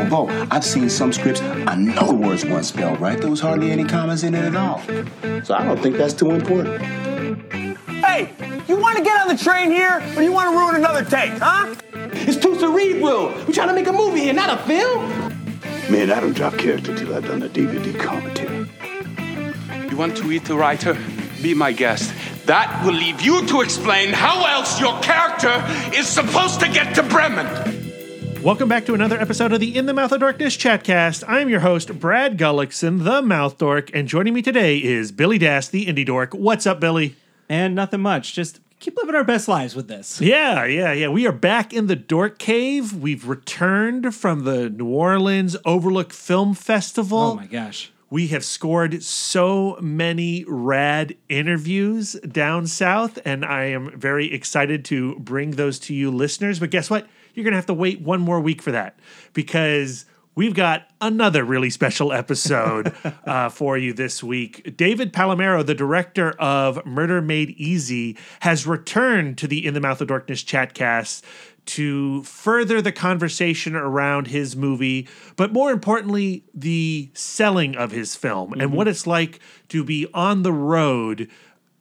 Although I've seen some scripts, I know the words weren't spelled right. There was hardly any commas in it at all. So I don't think that's too important. Hey, you want to get on the train here, or you want to ruin another take, huh? It's too cerebral. We're trying to make a movie here, not a film. Man, I don't drop character till I've done the DVD commentary. You want to eat the writer? Be my guest. That will leave you to explain how else your character is supposed to get to Bremen. Welcome back to another episode of the In the Mouth of Dorkness chatcast. I'm your host, Brad Gullickson, the Mouth Dork, and joining me today is Billy Dass, the Indie Dork. What's up, Billy? and nothing much. Just keep living our best lives with this. Yeah, yeah, yeah. We are back in the Dork Cave. We've returned from the New Orleans Overlook Film Festival. Oh my gosh. We have scored so many rad interviews down south, and I am very excited to bring those to you listeners. But guess what? You're going to have to wait one more week for that because we've got another really special episode uh, for you this week. David Palamaro, the director of Murder Made Easy, has returned to the In the Mouth of Dorkness chatcast to further the conversation around his movie, but more importantly, the selling of his film and what it's like to be on the road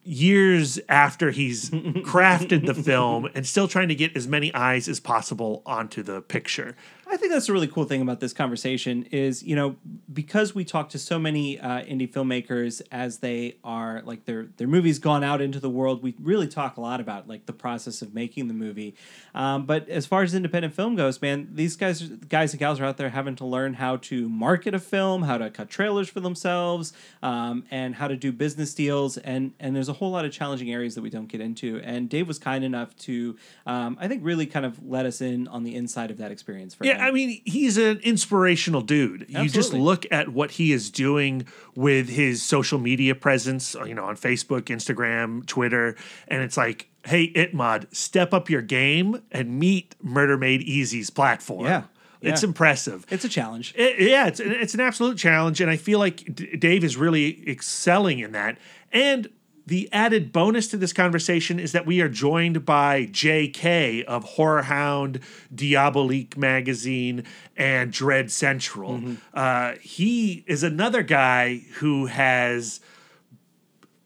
years after he's crafted the film and still trying to get as many eyes as possible onto the picture. I think that's a really cool thing about this conversation is, you know, because we talk to so many uh, indie filmmakers as they are like their their movies gone out into the world, we really talk a lot about like the process of making the movie. Um, but as far as independent film goes, man, these guys guys and gals are out there having to learn how to market a film, how to cut trailers for themselves, um, and how to do business deals. And and there's a whole lot of challenging areas that we don't get into. And Dave was kind enough to, um, I think, really kind of let us in on the inside of that experience for Yeah. I mean, he's an inspirational dude. You just look at what he is doing with his social media presence, uh, you know, on Facebook, Instagram, Twitter, and it's like, hey, Itmod, step up your game and meet Murder Made Easy's platform. Yeah, It's impressive. it's a challenge. It- yeah, it's it's an absolute challenge, and I feel like D- Dave is really excelling in that. And the added bonus to this conversation is that we are joined by Jay Kay of HorrorHound, Diabolique magazine, and Dread Central. Uh, he is another guy who has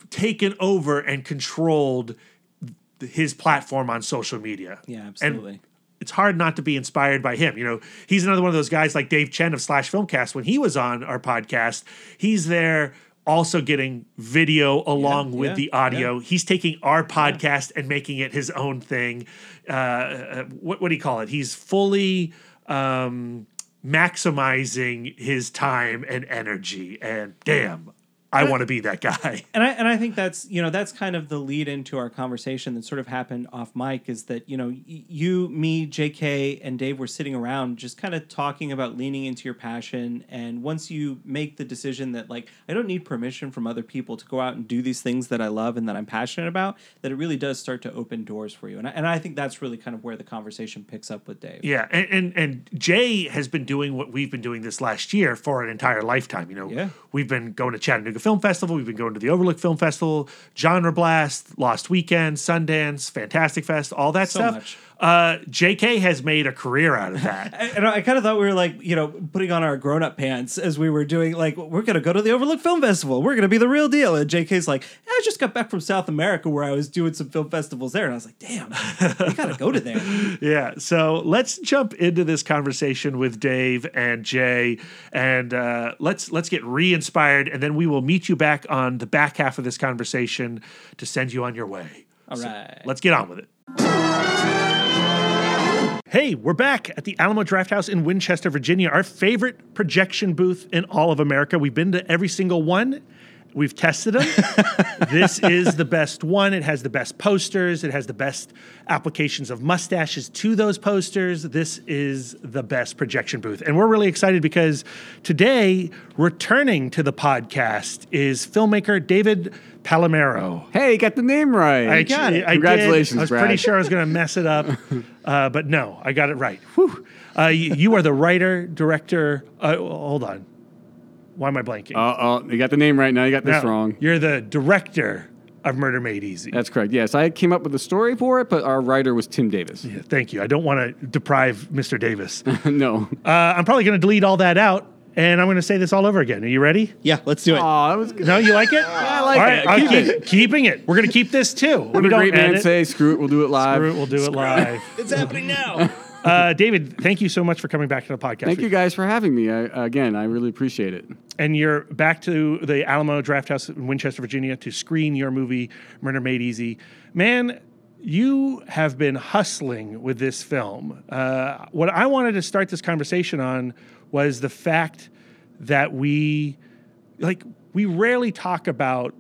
taken over and controlled his platform on social media. Yeah, And absolutely. it's hard not to be inspired by him. You know, he's another one of those guys like Dave Chen of Slash Filmcast. When he was on our podcast, he's there also getting video along with yeah, the audio. He's taking our podcast and making it his own thing. Uh, Uh, what, what do you call it? He's fully um, maximizing his time and energy. And damn, I want to be that guy. and I and I think that's you know that's kind of the lead into our conversation that sort of happened off mic is that you know you me Jay Kay and Dave were sitting around just kind of talking about leaning into your passion and once you make the decision that like I don't need permission from other people to go out and do these things that I love and that I'm passionate about that it really does start to open doors for you and I, and I think that's really kind of where the conversation picks up with Dave. Yeah, and, and and Jay has been doing what we've been doing this last year for an entire lifetime. You know, Yeah. we've been going to Chattanooga Film Festival, we've been going to the Overlook Film Festival, Genre Blast, Lost Weekend, Sundance, Fantastic Fest, all that So stuff. much. Uh, Jay Kay has made a career out of that. And I kind of thought we were like, you know, putting on our grown up pants as we were doing, like, we're going to go to the Overlook Film Festival. We're going to be the real deal. And Jay Kay's like, I just got back from South America where I was doing some film festivals there. And I was like, damn, we got to go to there. yeah. So let's jump into this conversation with Dave and Jay, and uh, let's let's get re-inspired, and then we will meet you back on the back half of this conversation to send you on your way. All right. Let's get on with it. Hey, we're back at the Alamo Drafthouse in Winchester, Virginia, our favorite projection booth in all of America. We've been to every single one. We've tested them. this is the best one. It has the best posters. It has the best applications of mustaches to those posters. This is the best projection booth. And we're really excited because today, returning to the podcast is filmmaker David Palamaro. Hey, you got the name right. I, got it. I Congratulations, did. I was Brad. pretty sure I was going to mess it up, uh, but no, I got it right. Whew. Uh, you, you are the writer, director. Uh, hold on. Why am I blanking? Uh oh, you got the name right now. You got this No, wrong. You're the director of Murder Made Easy. That's correct. Yes, I came up with the story for it, but our writer was Tim Davis. Yeah, thank you. I don't want to deprive Mr. Davis. uh, no. I'm probably going to delete all that out, and I'm going to say this all over again. Are you ready? Yeah, let's do it. Oh, that was good. No, you like it? I like all right, it. I'll Keep keep it. keeping it. We're going to keep this too. What we did a great man edit. say? Screw it, we'll do it live. Screw it, we'll do it live. it's happening now. Uh, David, thank you so much for coming back to the podcast. Thank you guys for having me. I, again, I really appreciate it. and you're back to the Alamo Drafthouse in Winchester, Virginia, to screen your movie Murder Made Easy. Man, you have been hustling with this film. Uh, what I wanted to start this conversation on was the fact that we, like, we rarely talk about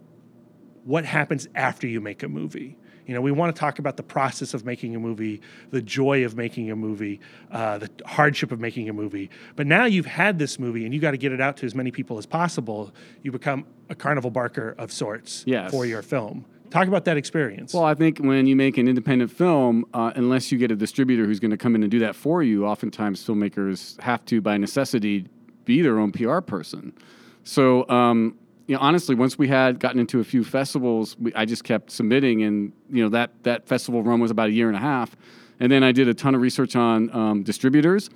what happens after you make a movie. You know, we want to talk about the process of making a movie, the joy of making a movie, uh, the hardship of making a movie. But now you've had this movie and you got to get it out to as many people as possible. You become a carnival barker of sorts Yes. for your film. Talk about that experience. Well, I think when you make an independent film, uh, unless you get a distributor who's going to come in and do that for you, oftentimes filmmakers have to, by necessity, be their own PR person. So, um, you know, honestly, once we had gotten into a few festivals, we, I just kept submitting, and you know that that festival run was about a year and a half, and then I did a ton of research on um, distributors.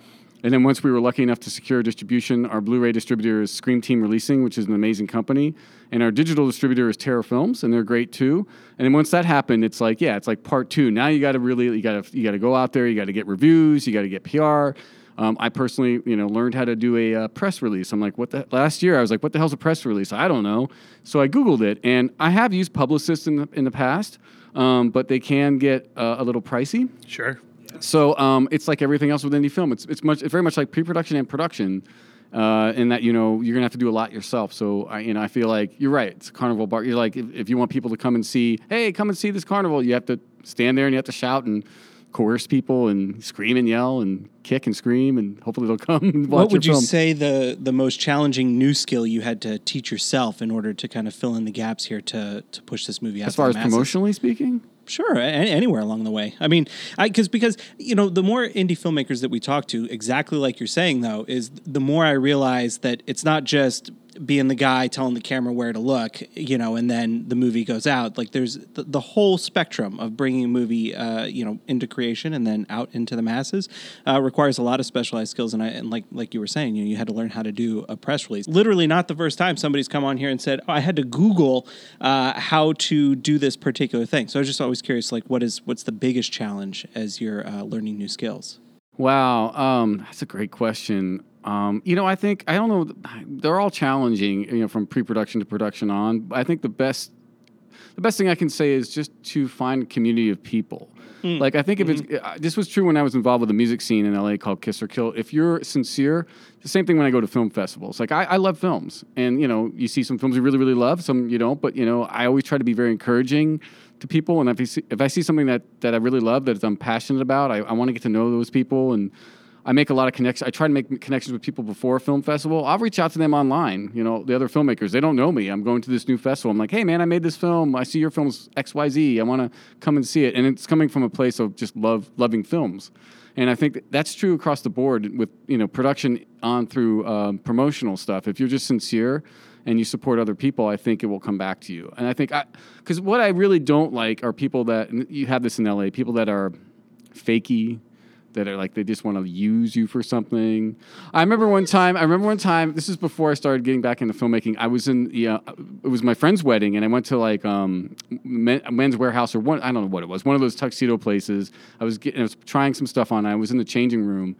And then once we were lucky enough to secure distribution, our Blu-ray distributor is Scream Team Releasing, which is an amazing company, and our digital distributor is Terra Films, and they're great too. And then once that happened, it's like yeah, it's like part two. Now you got to really you got to you got to go out there, you got to get reviews, you got to get PR. Um, I personally, you know, learned how to do a uh, press release. I'm like, what the? Last year, I was like, what the hell's a press release? I don't know. So I googled it, and I have used publicists in the in the past, um, but they can get uh, a little pricey. sure. So um, it's like everything else with indie film. It's it's much it's very much like pre-production and production, uh, in that you know you're gonna have to do a lot yourself. So I you know I feel like you're right. It's a carnival bar. You're like if, if you want people to come and see, hey, come and see this carnival, you have to stand there and you have to shout and coerce people and scream and yell and kick and scream and hopefully they'll come and watch what would you film. say the the most challenging new skill you had to teach yourself in order to kind of fill in the gaps here to to push this movie out as far as masses? promotionally speaking? Sure, a- anywhere along the way. I mean, I because because you know the more indie filmmakers that we talk to, exactly like you're saying though, is the more I realize that it's not just being the guy telling the camera where to look, you know, and then the movie goes out. Like there's the, the whole spectrum of bringing a movie, uh, you know, into creation and then out into the masses uh, requires a lot of specialized skills. And I and like like you were saying, you know, you had to learn how to do a press release. Literally, not the first time somebody's come on here and said, oh, I had to Google uh, how to do this particular thing. So I was just always curious, like, what is what's the biggest challenge as you're uh, learning new skills? Wow, um, that's a great question. Um, you know, I think I don't know. They're all challenging. You know, from pre-production to production on. I think the best, the best thing I can say is just to find a community of people. Like I think if it's uh, this was true when I was involved with the music scene in LA called Kiss or Kill. If you're sincere, the same thing when I go to film festivals. Like I, I love films, and you know, you see some films you really really love, some you don't. But you know, I always try to be very encouraging to people, and if I see, if I see something that that I really love that I'm passionate about, I, I want to get to know those people and. I make a lot of connections. I try to make connections with people before a film festival. I'll reach out to them online. You know, the other filmmakers, they don't know me. I'm going to this new festival. I'm like, hey, man, I made this film. I see your film's XYZ. I want to come and see it. And it's coming from a place of just love, loving films. And I think that that's true across the board with, you know, production on through um, promotional stuff. If you're just sincere and you support other people, I think it will come back to you. And I think, because what I really don't like are people that, you have this in LA, people that are fakey, that are like they just want to use you for something. I remember one time. I remember one time. This is before I started getting back into filmmaking. I was in yeah, it was my friend's wedding, and I went to like um, men, Men's Wearhouse or one. I don't know what it was. One of those tuxedo places. I was getting. I was trying some stuff on. I was in the changing room.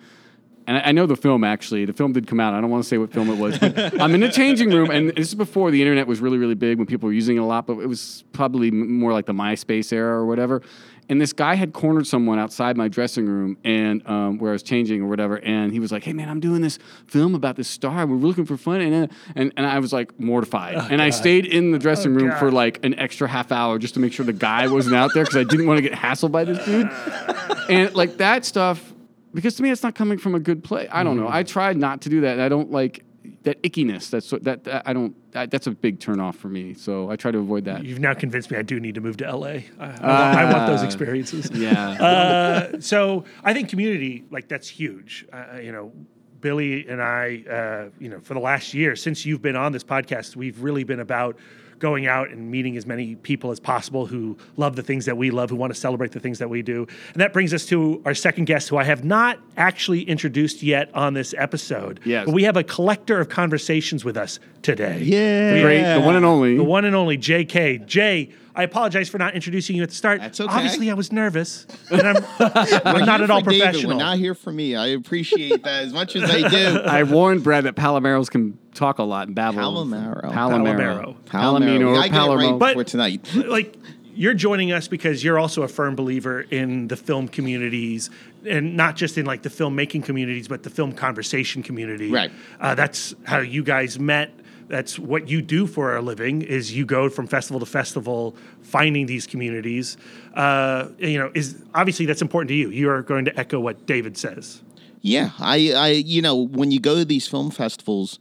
And I I know the film actually. The film did come out. I don't want to say what film it was. But I'm in the changing room, and this is before the internet was really, really big when people were using it a lot. But it was probably more like the MySpace era or whatever. And this guy had cornered someone outside my dressing room, and um, where I was changing or whatever. And he was like, "Hey man, I'm doing this film about this star. We're looking for fun." And uh, and, and I was like mortified, and I stayed in the dressing room for like an extra half hour just to make sure the guy wasn't out there because I didn't want to get hassled by this dude. and like that stuff because to me it's not coming from a good place. I don't know. I tried not to do that. and I don't like that ickiness. That's what that, that I don't. That, that's a big turn off for me. So I try to avoid that. You've now convinced me I do need to move to LA. I, I, want, I want those experiences. Yeah. Uh, so I think community, like that's huge. Uh, you know, Billy and I, uh, you know, for the last year since you've been on this podcast, we've really been about going out and meeting as many people as possible who love the things that we love, who want to celebrate the things that we do. And that brings us to our second guest, who I have not actually introduced yet on this episode. Yes. But we have a collector of conversations with us today. Yeah. Great, the one and only. The one and only Jay Kay. Jay, I apologize for not introducing you at the start. That's okay. Obviously, I was nervous. And I'm, I'm We're not here at all for David, professional. We're not here for me. I appreciate that as much as I do. I warned Brad that Palomaros can talk a lot and babble. Palomaro. Palomero. Palomero. Palomino. I get right But- for tonight. like you're joining us because you're also a firm believer in the film communities and not just in like the filmmaking communities but the film conversation community Right. uh, that's how you guys met that's what you do for a living is you go from festival to festival finding these communities. Uh, you know is obviously that's important to you. You are going to echo what david says. Yeah, I, I, you know, when you go to these film festivals,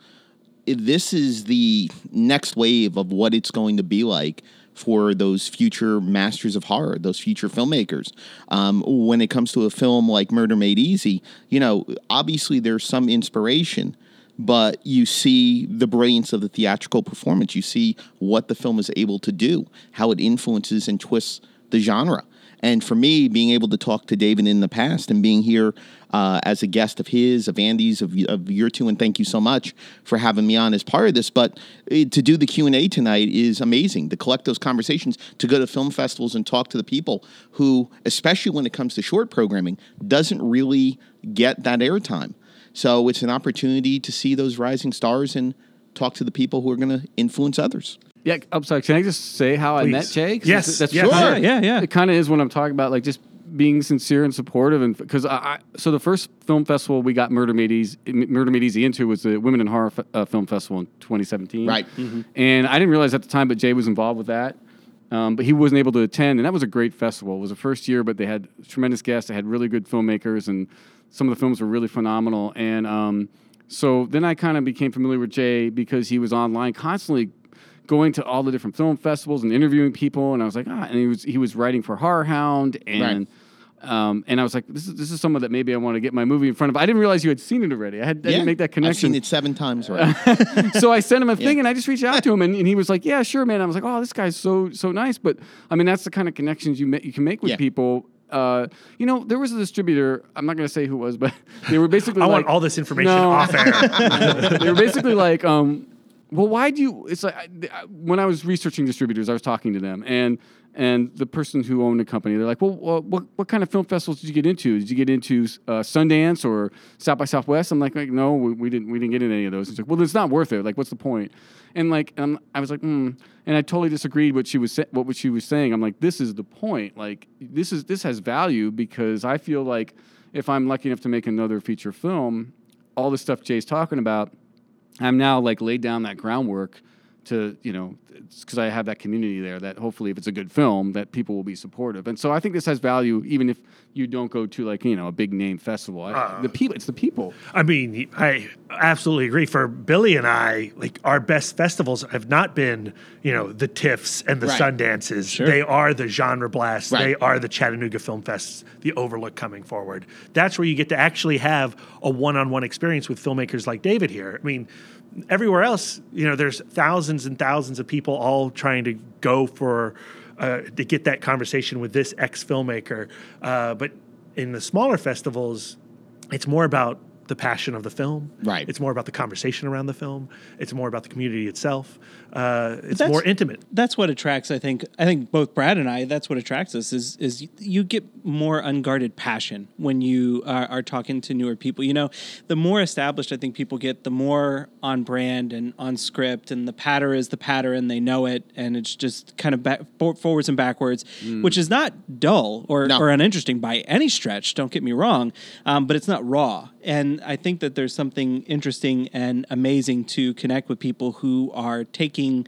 this is the next wave of what it's going to be like for those future masters of horror, those future filmmakers. Um, when it comes to a film like Murder Made Easy, you know, obviously there's some inspiration, but you see the brilliance of the theatrical performance. You see what the film is able to do, how it influences and twists the genre. And for me, being able to talk to David in the past and being here uh, as a guest of his, of Andy's, of, of your two, and thank you so much for having me on as part of this. But uh, to do the Q and A tonight is amazing. To collect those conversations, to go to film festivals and talk to the people who, especially when it comes to short programming, doesn't really get that airtime. So it's an opportunity to see those rising stars and talk to the people who are going to influence others. Yeah, I'm sorry. Can I just say how I met Jay? Yes, that's, yes. kinda- Yeah, yeah, yeah. It kind of is what I'm talking about, like just being sincere and supportive. And because I, I, so the first film festival we got Murder Made Easy, Murder Made Easy into was the Women in Horror Fe- uh, Film Festival in 2017. Right. And I didn't realize at the time, but Jay was involved with that. Um, but he wasn't able to attend, and that was a great festival. It was the first year, but they had tremendous guests. They had really good filmmakers, and some of the films were really phenomenal. And um, so then I kind of became familiar with Jay because he was online constantly going to all the different film festivals and interviewing people. And I was like, ah, and he was he was writing for HorrorHound, and um, and I was like, this is this is someone that maybe I want to get my movie in front of. I didn't realize you had seen it already. I had I didn't make that connection. I've seen it seven times right? so I sent him a thing Yeah. and I just reached out to him and, and he was like, "Yeah, sure, man." I was like, "Oh, this guy's so so nice." But I mean, that's the kind of connections you ma- you can make with Yeah. people. Uh, you know, there was a distributor. I'm not going to say who it was, but they were basically. i like, want all this information No. off air they were basically like, um, well, why do you? It's like I, when I was researching distributors, I was talking to them, and and the person who owned the company, they're like, well, what what kind of film festivals did you get into? Did you get into uh, Sundance or South by Southwest? I'm like, like no, we, we didn't we didn't get into any of those. He's like, well, it's not worth it. Like, what's the point? And like, I was like, hmm. and I totally disagreed what she was sa- what she was saying. I'm like, this is the point. Like, this is this has value because I feel like if I'm lucky enough to make another feature film, all the stuff Jay's talking about, I'm now like laid down that groundwork to you know because I have that community there that hopefully if it's a good film that people will be supportive and so I think this has value even if you don't go to like you know a big name festival I, uh-huh. the people it's the people I mean, I absolutely agree. For Billy and I, like our best festivals have not been, you know, the TIFFs and the Right. Sundances. They are the genre blasts. Right. They are the Chattanooga Film Fests, the Overlook coming forward. That's where you get to actually have a one-on-one experience with filmmakers like David here. I mean, everywhere else, you know, there's thousands and thousands of people all trying to go for uh, to get that conversation with this ex filmmaker. Uh, but in the smaller festivals, it's more about the passion of the film. Right. It's more about the conversation around the film. It's more about the community itself. Uh, it's more intimate. that's what attracts i think i think both brad and i that's what attracts us is is you get more unguarded passion when you are, are talking to newer people you know the more established i think people get the more on brand and on script and the patter is the patter and they know it and it's just kind of back, forwards and backwards which is not dull or, No. or uninteresting by any stretch don't get me wrong um, but it's not raw and i think that there's something interesting and amazing to connect with people who are taking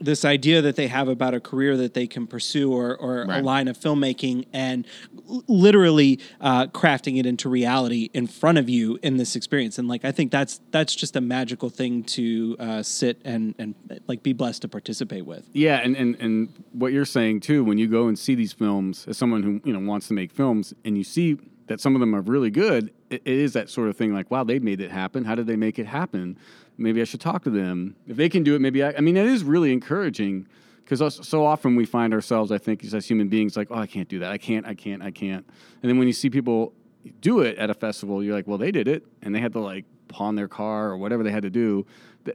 this idea that they have about a career that they can pursue or, or a line of filmmaking and literally uh, crafting it into reality in front of you in this experience. And like i think that's that's just a magical thing to uh, sit and and like be blessed to participate with. Yeah and, and and what you're saying too when you go and see these films as someone who you know wants to make films and you see that some of them are really good, it, is that sort of thing. Like, wow, they made it happen. How did they make it happen? Maybe I should talk to them. If they can do it, maybe I. I mean, it is really encouraging because so often we find ourselves, I think, as human beings, like, oh, I can't do that. I can't. I can't. I can't. And then when you see people do it at a festival, you're like, well, they did it, and they had to like pawn their car or whatever they had to do.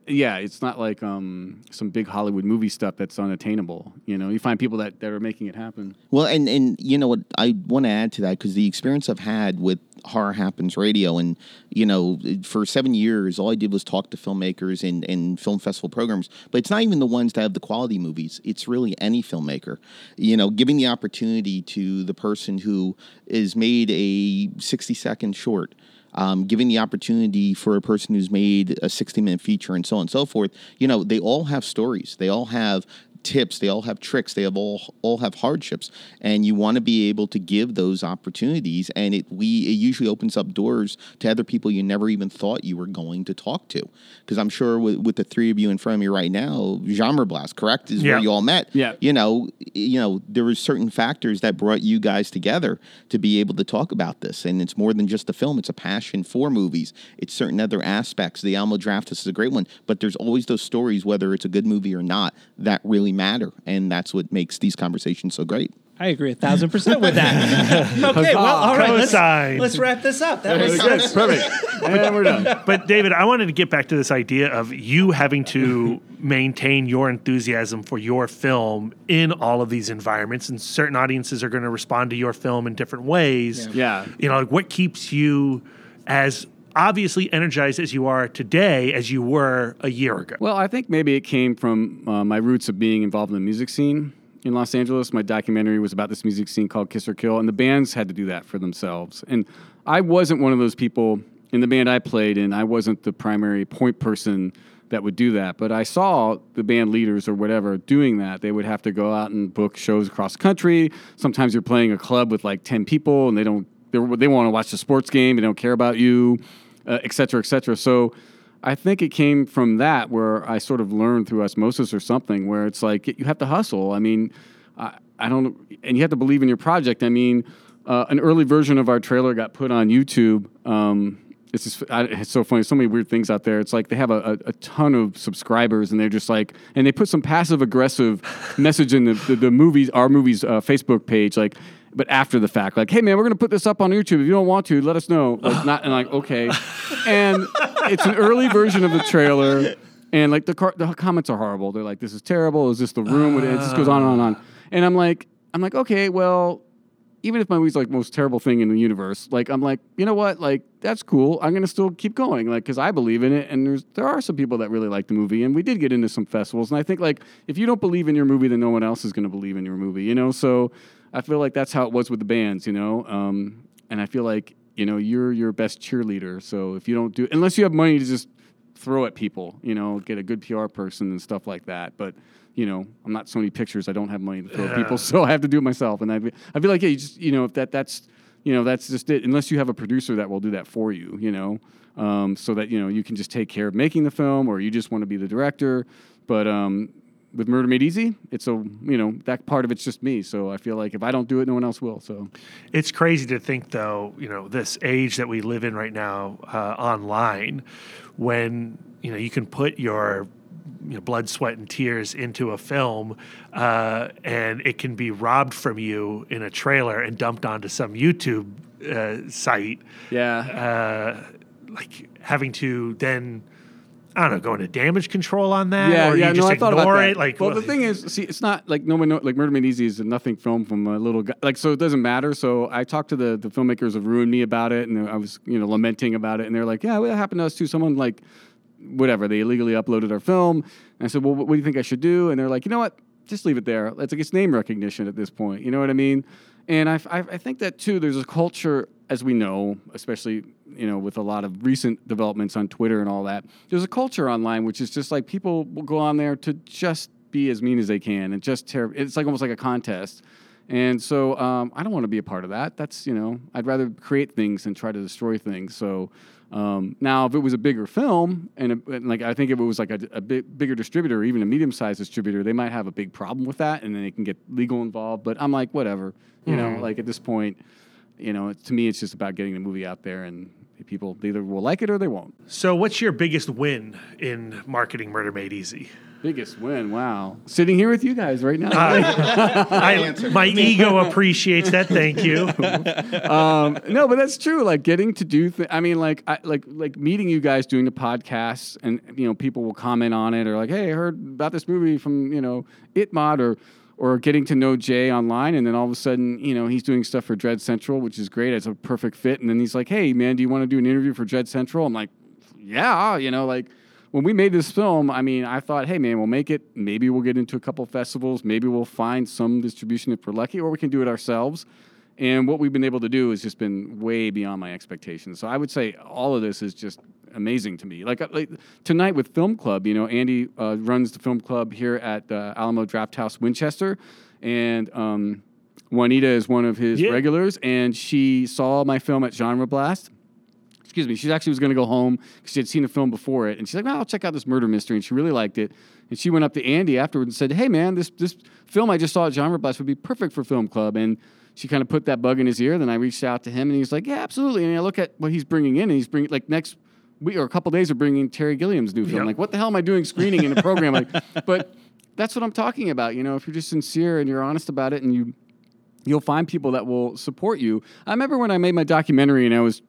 Yeah, it's not like um, some big Hollywood movie stuff that's unattainable. You know, you find people that, that are making it happen. Well, and and you know what I want to add to that because the experience I've had with Horror Happens Radio, and you know, for seven years, all I did was talk to filmmakers and and film festival programs. But it's not even the ones that have the quality movies. It's really any filmmaker. You know, giving the opportunity to the person who is made a sixty second short um, giving the opportunity for a person who's made a 60 minute feature and so on and so forth you know they all have stories. They all have tips they all have tricks they have all all have hardships and you want to be able to give those opportunities and it we it usually opens up doors to other people you never even thought you were going to talk to because i'm sure with, with the three of you in front of me right now genre blast correct is Yeah. where you all met Yeah. you know, you know, there were certain factors that brought you guys together to be able to talk about this. And it's more than just a film; it's a passion for movies. It's certain other aspects. The Alamo Draft is a great one, but there's always those stories, whether it's a good movie or not, that really matter, and that's what makes these conversations so great. I agree a thousand percent with that. okay, well, all right, let's, let's wrap this up. That was Good, perfect. and we're done. But David, I wanted to get back to this idea of you having to maintain your enthusiasm for your film in all of these environments, and certain audiences are going to respond to your film in different ways. Yeah. you know, like what keeps you as obviously energized as you are today as you were a year ago. Well, I think maybe it came from uh, my roots of being involved in the music scene in Los Angeles. My documentary was about this music scene called Kiss or Kill, and the bands had to do that for themselves. And I wasn't one of those people in the band I played in. I wasn't the primary point person that would do that, but I saw the band leaders or whatever doing that. They would have to go out and book shows across country. Sometimes you're playing a club with like ten people, and they don't they, want to watch the sports game. They don't care about you, uh, et cetera, et cetera. So I think it came from that where I sort of learned through osmosis or something where it's like you have to hustle. I mean, I, I don't, and you have to believe in your project. I mean, uh, an early version of our trailer got put on YouTube. Um, it's just, I, it's so funny. So many weird things out there. It's like they have a, a, a ton of subscribers, and they're just like, and they put some passive aggressive message in the, the, the movies, our movies uh, Facebook page, like, but after the fact, like, hey man, we're gonna put this up on YouTube. If you don't want to, let us know. Like, not and like, okay, and it's an early version of the trailer, and like the car, the comments are horrible. They're like, this is terrible. Is this the room? It just goes on and on and on. And I'm like, I'm like, okay, well, even if my movie's like most terrible thing in the universe, like I'm like, you know what, like that's cool. I'm gonna still keep going, like because I believe in it, and there's there are some people that really like the movie, and we did get into some festivals, and I think like if you don't believe in your movie, then no one else is gonna believe in your movie, you know. So I feel like that's how it was with the bands, you know, um, and I feel like you know you're your best cheerleader. So if you don't do, unless you have money to just throw at people, you know, get a good PR person and stuff like that, but you know, I'm not Sony Pictures. I don't have money to throw at people, so I have to do it myself. And I, I feel like, yeah, you just, you know, if that that's, you know, that's just it. Unless you have a producer that will do that for you, you know, um, so that you know you can just take care of making the film, or you just want to be the director. But um, with Murder Made Easy, it's a, you know, that part of it's just me. So I feel like if I don't do it, no one else will. So It's crazy to think, though, you know, this age that we live in right now uh, online, when you know you can put your you know, blood, sweat, and tears into a film, uh, and it can be robbed from you in a trailer and dumped onto some YouTube uh, site. yeah, Uh, like having to then. I don't know, going to damage control on that, yeah, or yeah. you just no, I ignore thought about that. it. Like, well, the thing is, see, it's not like no one know, like Murder Made Easy is a nothing film from a little guy. Like, so it doesn't matter. So I talked to the the filmmakers of Ruin Me about it, and I was you know lamenting about it, and they're like, yeah, well, that happened to us too. Someone like whatever they illegally uploaded our film, and I said, well, what do you think I should do? And they're like, you know what, just leave it there. It's like it's name recognition at this point. You know what I mean? And I, I, I think that too. There's a culture, as we know, especially you know with a lot of recent developments on Twitter and all that. There's a culture online which is just like people will go on there to just be as mean as they can and just tear. It's like almost like a contest. And so um, I don't want to be a part of that. That's you know I'd rather create things and try to destroy things. So um, now if it was a bigger film and, it, and like I think if it was like a, a big, bigger distributor, or even a medium sized distributor, they might have a big problem with that, and then they can get legal involved. But I'm like whatever, you know. Like at this point, you know, to me, it's just about getting the movie out there, and people either will like it or they won't. So, what's your biggest win in marketing Murder Made Easy? Biggest win, wow! Sitting here with you guys right now. I, my ego appreciates that. Thank you. um, no, but that's true. Like getting to do, th- I mean, like, I, like, like meeting you guys doing the podcasts, and you know, people will comment on it or like, "Hey, I heard about this movie from you know Itmod," or or getting to know Jay online, and then all of a sudden, you know, he's doing stuff for Dread Central, which is great. It's a perfect fit. And then he's like, "Hey, man, do you want to do an interview for Dread Central?" I'm like, "Yeah," you know, like when we made this film, I mean, I thought, hey, man, we'll make it. Maybe we'll get into a couple festivals. Maybe we'll find some distribution if we're lucky, or we can do it ourselves. And what we've been able to do has just been way beyond my expectations. So I would say all of this is just amazing to me. Like, like tonight with Film Club, you know, Andy uh, runs the Film Club here at uh, Alamo Drafthouse Winchester, and um, Juanita is one of his Yeah. regulars, and she saw my film at Genre Blast excuse me, she actually was going to go home because she had seen the film before it, and she's like, "Well, I'll check out this murder mystery," and she really liked it. And she went up to Andy afterwards and said, "Hey, man, this this film I just saw at Genre Blast would be perfect for Film Club." And she kind of put that bug in his ear. Then I reached out to him, and he's like, "Yeah, absolutely." And I look at what he's bringing in, and he's bringing like next week or a couple days, we're bringing Terry Gilliam's new film. Yep. Like, what the hell am I doing screening in a program? like, but that's what I'm talking about. You know, if you're just sincere and you're honest about it, and you you'll find people that will support you. I remember when I made my documentary and I was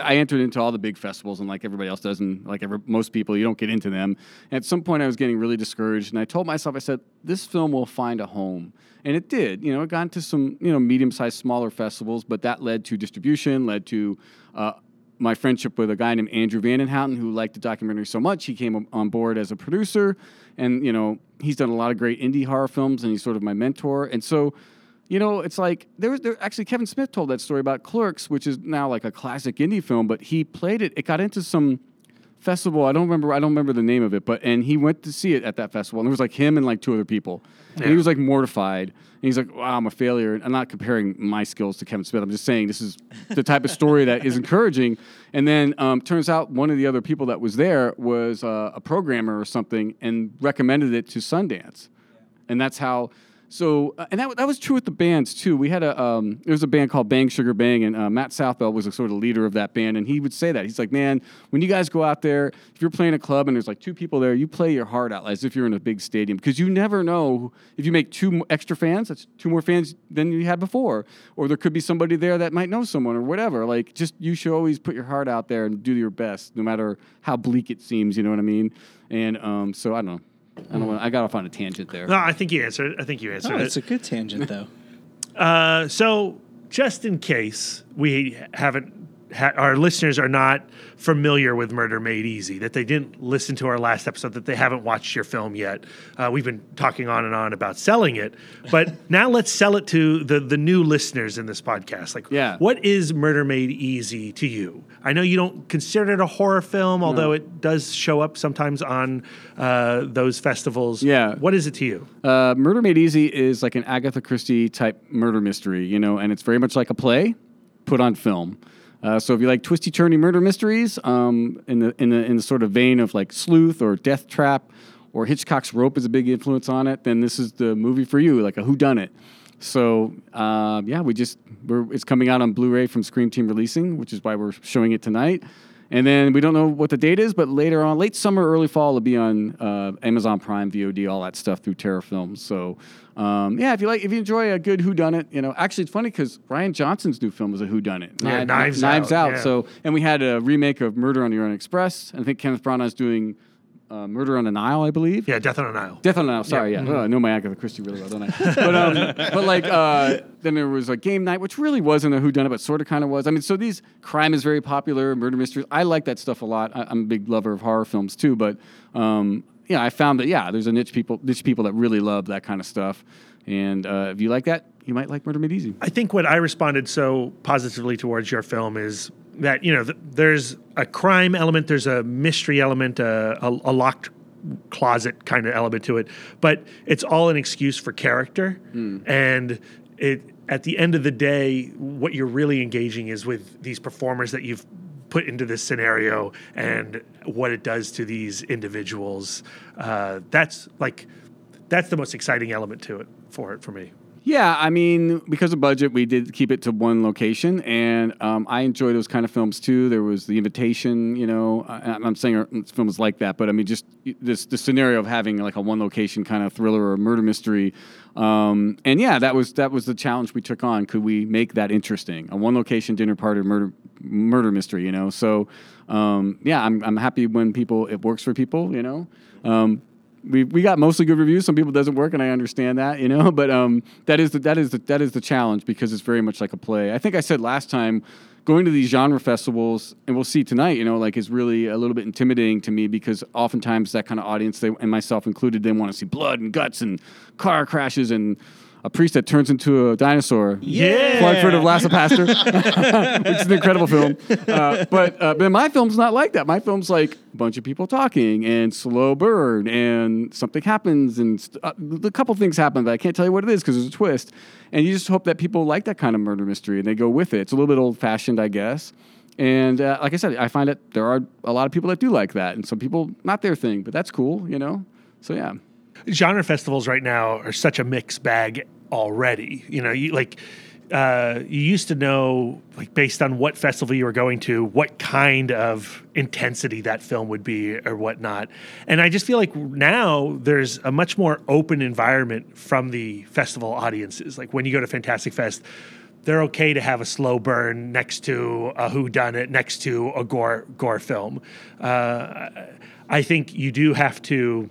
I entered into all the big festivals and like everybody else does and like every, most people you don't get into them. And at some point I was getting really discouraged and I told myself I said this film will find a home. And it did. You know, it got into some, you know, medium-sized smaller festivals, but that led to distribution, led to uh, my friendship with a guy named Andrew van den Houten who liked the documentary so much he came on board as a producer and you know he's done a lot of great indie horror films and he's sort of my mentor and so you know it's like there was there actually Kevin Smith told that story about Clerks which is now like a classic indie film but he played it. It got into some festival I don't remember I don't remember the name of it but and he went to see it at that festival and it was like him and like two other people. And he was like mortified and he's like wow I'm a failure. And I'm not comparing my skills to Kevin Smith. I'm just saying this is the type of story that is encouraging. And then um, turns out one of the other people that was there was uh, a programmer or something and recommended it to Sundance. And that's how. So, uh, and that, that was true with the bands too. We had a um, there was a band called Bang Sugar Bang, and uh, Matt Southbell was a sort of leader of that band, and he would say that he's like, man, when you guys go out there, if you're playing a club and there's like two people there, you play your heart out as if you're in a big stadium because you never know if you make two extra fans, that's two more fans than you had before, or there could be somebody there that might know someone or whatever. Like, just you should always put your heart out there and do your best, no matter how bleak it seems. You know what I mean? And um, so I don't know. I don't know. I got off on a tangent there. No, I think you answered. I think you answered Oh, it. it's a good tangent though. Uh, so, just in case we haven't, ha- our listeners are not familiar with Murder Made Easy, that they didn't listen to our last episode, that they haven't watched your film yet. Uh, we've been talking on and on about selling it, but now let's sell it to the the new listeners in this podcast. Like, Yeah. what is Murder Made Easy to you? I know you don't consider it a horror film, although it does show up sometimes on uh, those festivals. Yeah. what is it to you? Uh, Murder Made Easy is like an Agatha Christie type murder mystery, you know, and it's very much like a play put on film. Uh, so if you like twisty turny murder mysteries, um, in the in the in the sort of vein of like Sleuth or Death Trap, or Hitchcock's Rope is a big influence on it, then this is the movie for you, like a Who Done It. So uh, yeah, we just it's coming out on Blu-ray from Scream Team Releasing, which is why we're showing it tonight. And then we don't know what the date is, but later on, late summer, early fall, it'll be on uh, Amazon Prime, VOD, all that stuff through Terra Films. So, um, yeah, if you like, if you enjoy a good whodunit, you know, actually it's funny because Rian Johnson's new film is a whodunit. Yeah, Kni- Knives Knives Out, Out. yeah. So, and we had a remake of Murder on the Orient Express. And I think Kenneth Branagh's doing uh, Murder on the Nile, I believe. Yeah, Death on the Nile. Death on the Nile. Sorry, yeah. Oh, I know my Agatha Christie really well, don't I? but um, but like uh, then there was a game night, which really wasn't a whodunit, but sort of kind of was. I mean, so these crime is very popular, murder mysteries. I like that stuff a lot. I, I'm a big lover of horror films too, but um, yeah, I found that yeah, there's a niche people niche people that really love that kind of stuff, and uh, if you like that, you might like Murder Made Easy. I think what I responded so positively towards your film is that you know th- there's a crime element, there's a mystery element, uh, a, a locked closet kind of element to it, but it's all an excuse for character, and it at the end of the day, what you're really engaging is with these performers that you've put into this scenario and what it does to these individuals. Uh, that's like that's the most exciting element to it for it for me. Yeah, I mean, because of budget, we did keep it to one location, and um, I enjoy those kind of films too. There was The Invitation, you know. I'm saying uh, films like that, but I mean, just this the scenario of having like a one location kind of thriller or murder mystery. Um, and yeah, that was that was the challenge we took on. Could we make that interesting? A one location dinner party murder murder mystery, you know? So um, yeah, I'm I'm happy when people it works for people, you know. We we got mostly good reviews. Some people doesn't work, and I understand that, you know. But um, that is the that is the that is the challenge because it's very much like a play. I think I said last time, going to these genre festivals, and we'll see tonight, you know, like is really a little bit intimidating to me because oftentimes that kind of audience, they and myself included, they want to see blood and guts and car crashes and a priest that turns into a dinosaur. Yeah. Plug for the Last of Pastor, which is an incredible film. Uh, but uh, but my film's not like that. My film's like a bunch of people talking and slow burn and something happens and st- uh, a couple things happen, but I can't tell you what it is because there's a twist. And you just hope that people like that kind of murder mystery and they go with it. It's a little bit old fashioned, I guess. And uh, like I said, I find that there are a lot of people that do like that, and some people not their thing, but that's cool, you know. So yeah. genre festivals right now are such a mixed bag already. You know, you like uh, you used to know like based on what festival you were going to, what kind of intensity that film would be or whatnot. And I just feel like now there's a much more open environment from the festival audiences. Like when you go to Fantastic Fest. They're okay to have a slow burn next to a Who Done It, next to a gore gore film. Uh, I think you do have to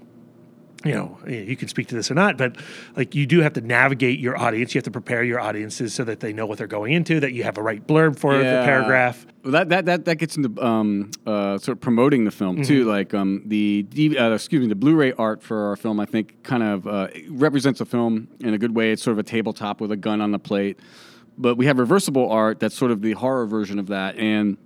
you know, you can speak to this or not, but like you do have to navigate your audience. You have to prepare your audiences so that they know what they're going into, that you have a right blurb for the paragraph. Well, that that that that gets into um, uh, sort of promoting the film too. Mm-hmm. Like um, the uh, excuse me, the Blu-ray art for our film, I think, kind of uh, represents a film in a good way. It's sort of a tabletop with a gun on the plate, but we have reversible art that's sort of the horror version of that, and.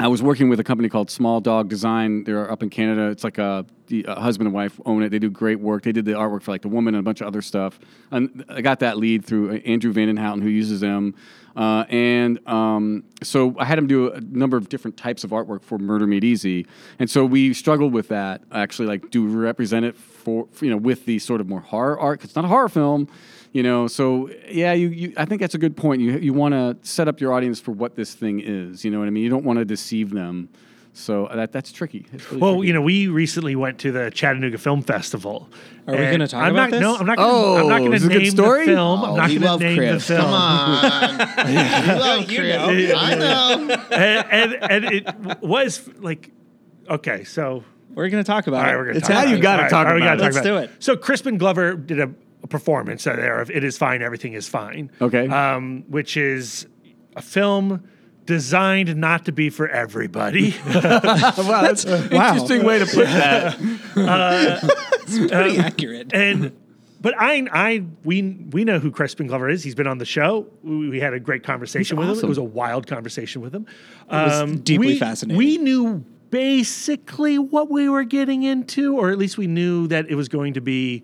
I was working with a company called Small Dog Design. They're up in Canada. It's like a, the- a husband and wife own it. They do great work. They did the artwork for like the woman and a bunch of other stuff. And I got that lead through uh, Andrew van den Houten, who uses them. Uh, and um, so I had him do a number of different types of artwork for Murder Made Easy. And so we struggled with that. Actually, like, do we represent it for you know with the sort of more horror art? 'Cause it's not a horror film you know so yeah you, you i think that's a good point you, you want to set up your audience for what this thing is you know what i mean you don't want to deceive them so that that's tricky really Well, tricky. you know, we recently went to the Chattanooga Film Festival. Are we gonna talk I'm about not, No. I'm not. Gonna, I'm not Oh, going is to it a good name story? the film. I'm Oh, not we going to love name Chris. the film. Come on. we love You Chris. know. I know. and, and and it was like, okay, so We're going to talk about all right, it. we're going to It's how you gotta talk all right, we about it. talk Let's about do it. So Crispin Glover did a, a performance there of "It Is Fine, Everything Is Fine." Okay. um, which is a film designed not to be for everybody. wow that's an wow. interesting way to put that It's pretty uh, um, accurate. and but I, I, we, we know who Crispin Glover is. He's been on the show. We, we had a great conversation with him. It was a wild conversation with him. was um, deeply we, fascinating. We knew basically what we were getting into, or at least we knew that it was going to be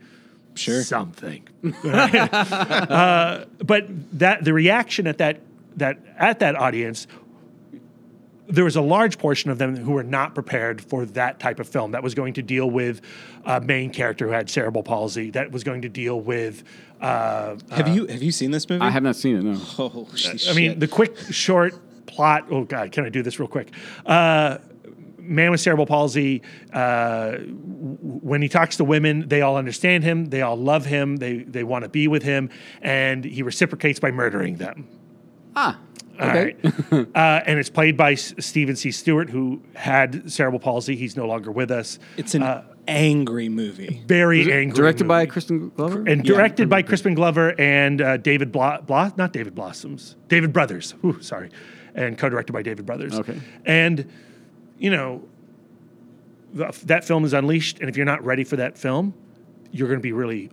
Sure. something. uh, but that the reaction at that that at that audience there was a large portion of them who were not prepared for that type of film that was going to deal with a main character who had cerebral palsy that was going to deal with uh, Have you have you seen this movie? i have not seen it no. Oh, i mean the quick short plot oh god can i do this real quick? Uh, man with cerebral palsy uh, when he talks to women they all understand him they all love him they, they want to be with him and he reciprocates by murdering them ah okay right. uh, and it's played by S- Steven C. Stewart, who had cerebral palsy. He's no longer with us. it's an angry movie. Very angry. directed by movie. Crispin Glover and directed by Crispin Glover and uh, David Blo- Blo- not David Blossoms, David Brothers. Whew, sorry, and co-directed by David Brothers. Okay. And you know, the, that film is unleashed, and if you're not ready for that film, you're going to be really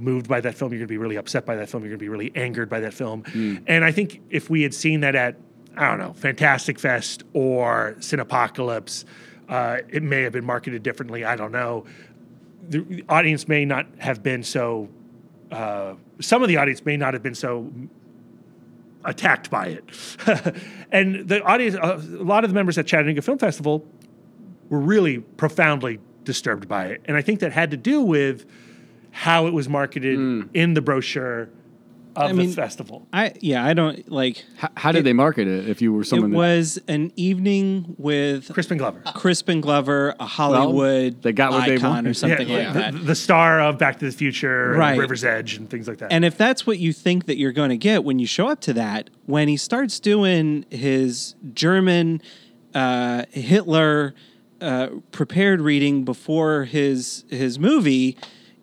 moved by that film. You're going to be really upset by that film. You're going to be really angered by that film. And I think if we had seen that at I don't know Fantastic Fest or Cinepocalypse, uh, it may have been marketed differently. I don't know. The audience may not have been so. Uh, some of the audience may not have been so attacked by it, and the audience, a lot of the members at Chattanooga Film Festival were really profoundly disturbed by it. And I think that had to do with how it was marketed in the brochure of I mean, the festival. I yeah, I don't like. How, how did they market it? If you were It someone that, was an evening with Crispin Glover. Crispin Glover, a Hollywood they got what they icon wanted. or something yeah, like the, that. the star of Back to the Future, and Right. River's Edge, and things like that. And if that's what you think that you're going to get when you show up to that, when he starts doing his German uh, Hitler uh, prepared reading before his his movie,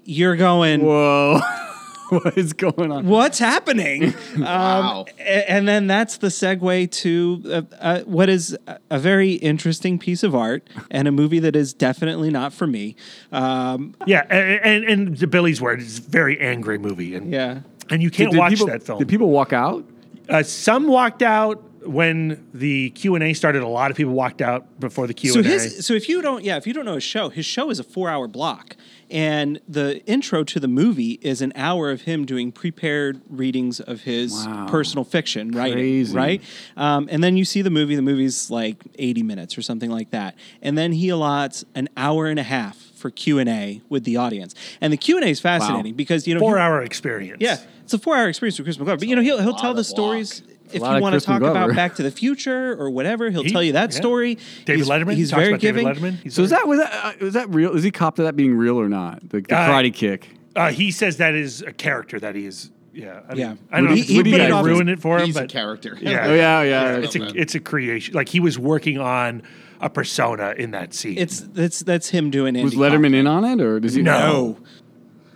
you're going, whoa, what is going on? "What's happening?" Wow. Um, a- and then that's the segue to uh, uh, what is a- a very interesting piece of art and a movie that is definitely not for me. Um, yeah, and, and and to Billy's word, it's a very angry movie, and yeah. and you can't Did watch people, that film. Did people walk out? uh, some walked out when the Q and A started. A lot of people walked out before the Q and A. so if you don't yeah if you don't know his show his show is a four hour block and the intro to the movie is an hour of him doing prepared readings of his Wow. personal fiction writing Crazy. right um, and then you see the movie the movie's like 80 minutes or something like that and then he allots an hour and a half for Q&A with the audience and the Q&A is fascinating because you know Four he- hour experience. yeah, it's a four-hour experience with Crispin Glover. But you know, he'll he'll tell the of stories. If you want to Crispin talk about Back to the Future or whatever, he'll He- tell you that yeah. story. David he's, Letterman. He's very about giving. David Letterman. He's So is that was that uh, is that real? Is he cop to that being real or not? The, the Uh, karate kick. Uh, he says that is a character that he is. Yeah. I Yeah. I don't know. He- if he would put I it ruin it for him? He's a but character. Yeah. Oh yeah, yeah. It's a it's a creation. Like he was working on a persona in that scene. It's that's that's him doing. It. Was Letterman Kaufman. in on it, or does he? no.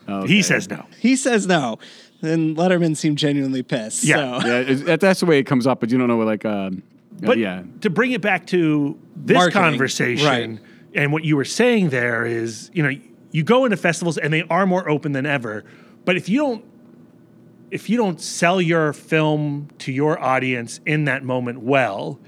Oh, He says no. He says no, and Letterman seemed genuinely pissed. Yeah. So. Yeah, that's the way it comes up, but you don't know what like. Um, uh, But yeah, to bring it back to this Marketing, conversation right. and what you were saying there is, you know, you go into festivals and they are more open than ever. But if you don't if you don't sell your film to your audience in that moment well,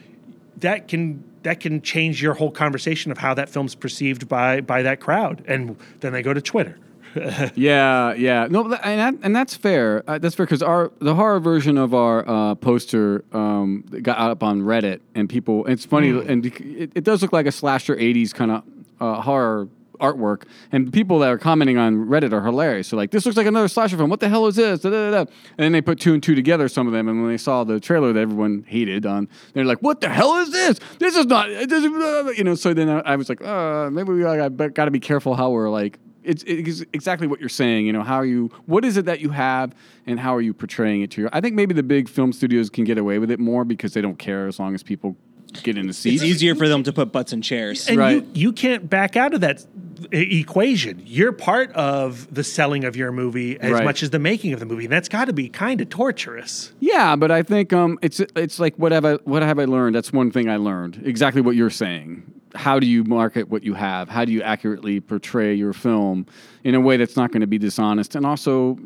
that can that can change your whole conversation of how that film's perceived by by that crowd. And then they go to Twitter. yeah, yeah. No, and that, and that's fair. Uh, that's fair because our the horror version of our uh, poster um, got up on Reddit, and people. It's funny, and it, it does look like a slasher '80s kind of uh, horror artwork, and people that are commenting on Reddit are hilarious. So like, this looks like another slasher film. What the hell is this? Da, da, da, da. And then they put two and two together. Some of them, and when they saw the trailer that everyone hated, on they're like, "What the hell is this? This is not." This is, you know. So then I, I was like, uh, maybe we like, got to be careful how we're like it's, it's exactly what you're saying. You know, how are you? What is it that you have, and how are you portraying it to your? I think maybe the big film studios can get away with it more because they don't care as long as people get in the seats. It's easier for them to put butts in chairs. And Right. you, you can't back out of that equation. You're part of the selling of your movie as Right. much as the making of the movie. And that's got to be kind of torturous. Yeah, but I think um, it's it's like what have I what have I learned? That's one thing I learned. Exactly what you're saying. How do you market what you have? How do you accurately portray your film in a way that's not going to be dishonest and also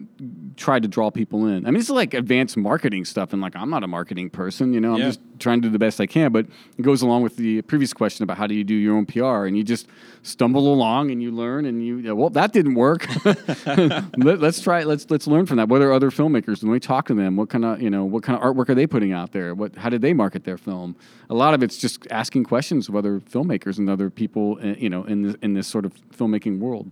try to draw people in? I mean, it's like advanced marketing stuff, and like I'm not a marketing person, you know. I'm Yeah. just trying to do the best I can. But it goes along with the previous question about how do you do your own PR, and you just stumble along and you learn, and you well that didn't work. Let, us try. Let's let's learn from that. What are other filmmakers? When we talk to them, what kind of you know what kind of artwork are they putting out there? What how did they market their film? A lot of it's just asking questions of other filmmakers and other people, uh, you know, in this, in this sort of filmmaking world.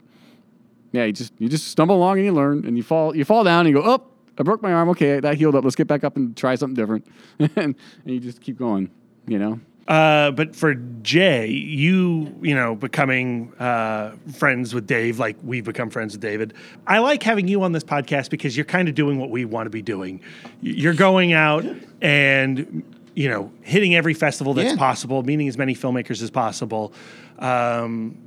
Yeah, you just you just stumble along and you learn, and you fall you fall down and you go, oh, I broke my arm. Okay, that healed up. Let's get back up and try something different, and, and you just keep going. You know. Uh, but for Jay, you you know becoming uh, friends with Dave, like we've become friends with David. I like having you on this podcast because you're kind of doing what we want to be doing. You're going out and you know hitting every festival that's Yeah. possible, meeting as many filmmakers as possible. Um,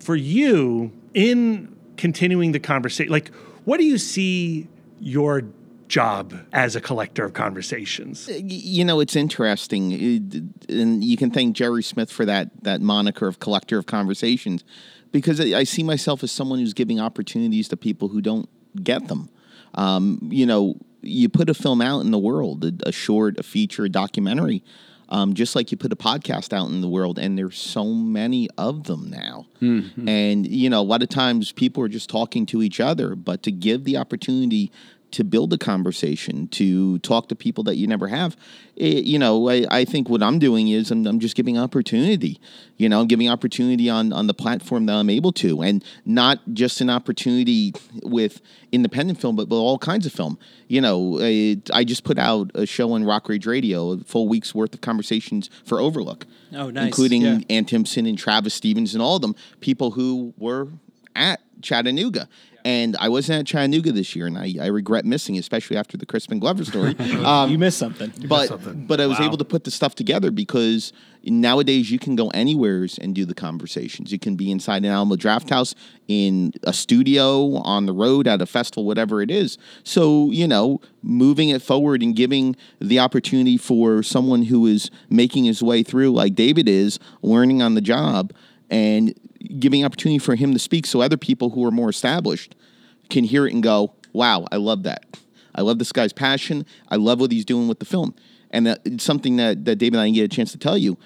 for you, in continuing the conversation, like what do you see your job as a collector of conversations? You know it's interesting and you can thank jerry smith for that that moniker of collector of conversations because i see myself as someone who's giving opportunities to people who don't get them um, you know you put a film out in the world a, a short a feature a documentary um, just like you put a podcast out in the world and there's so many of them now. And you know a lot of times people are just talking to each other but to give the opportunity to build a conversation, to talk to people that you never have. It, you know, I, I think what I'm doing is I'm, I'm just giving opportunity. You know, I'm giving opportunity on on the platform that I'm able to, and not just an opportunity with independent film, but, but all kinds of film. You know, I, I just put out a show on Rock Rage Radio, a full week's worth of conversations for Overlook. Oh, nice. Including Yeah. Ann Timpson and Travis Stevens and all of them, people who were at Chattanooga. And I wasn't at Chattanooga this year, and I, I regret missing, especially after the Crispin Glover story. Um, you missed something. but but I was able to put the stuff together because nowadays you can go anywheres and do the conversations. You can be inside an Alamo Drafthouse, in a studio, on the road, at a festival, whatever it is. So you know, moving it forward and giving the opportunity for someone who is making his way through, like David is, learning on the job, and giving opportunity for him to speak, so other people who are more established can hear it and go, "Wow, I love that." I love this guy's passion. I love what he's doing with the film, and that, it's something that, that David and I get a chance to tell you.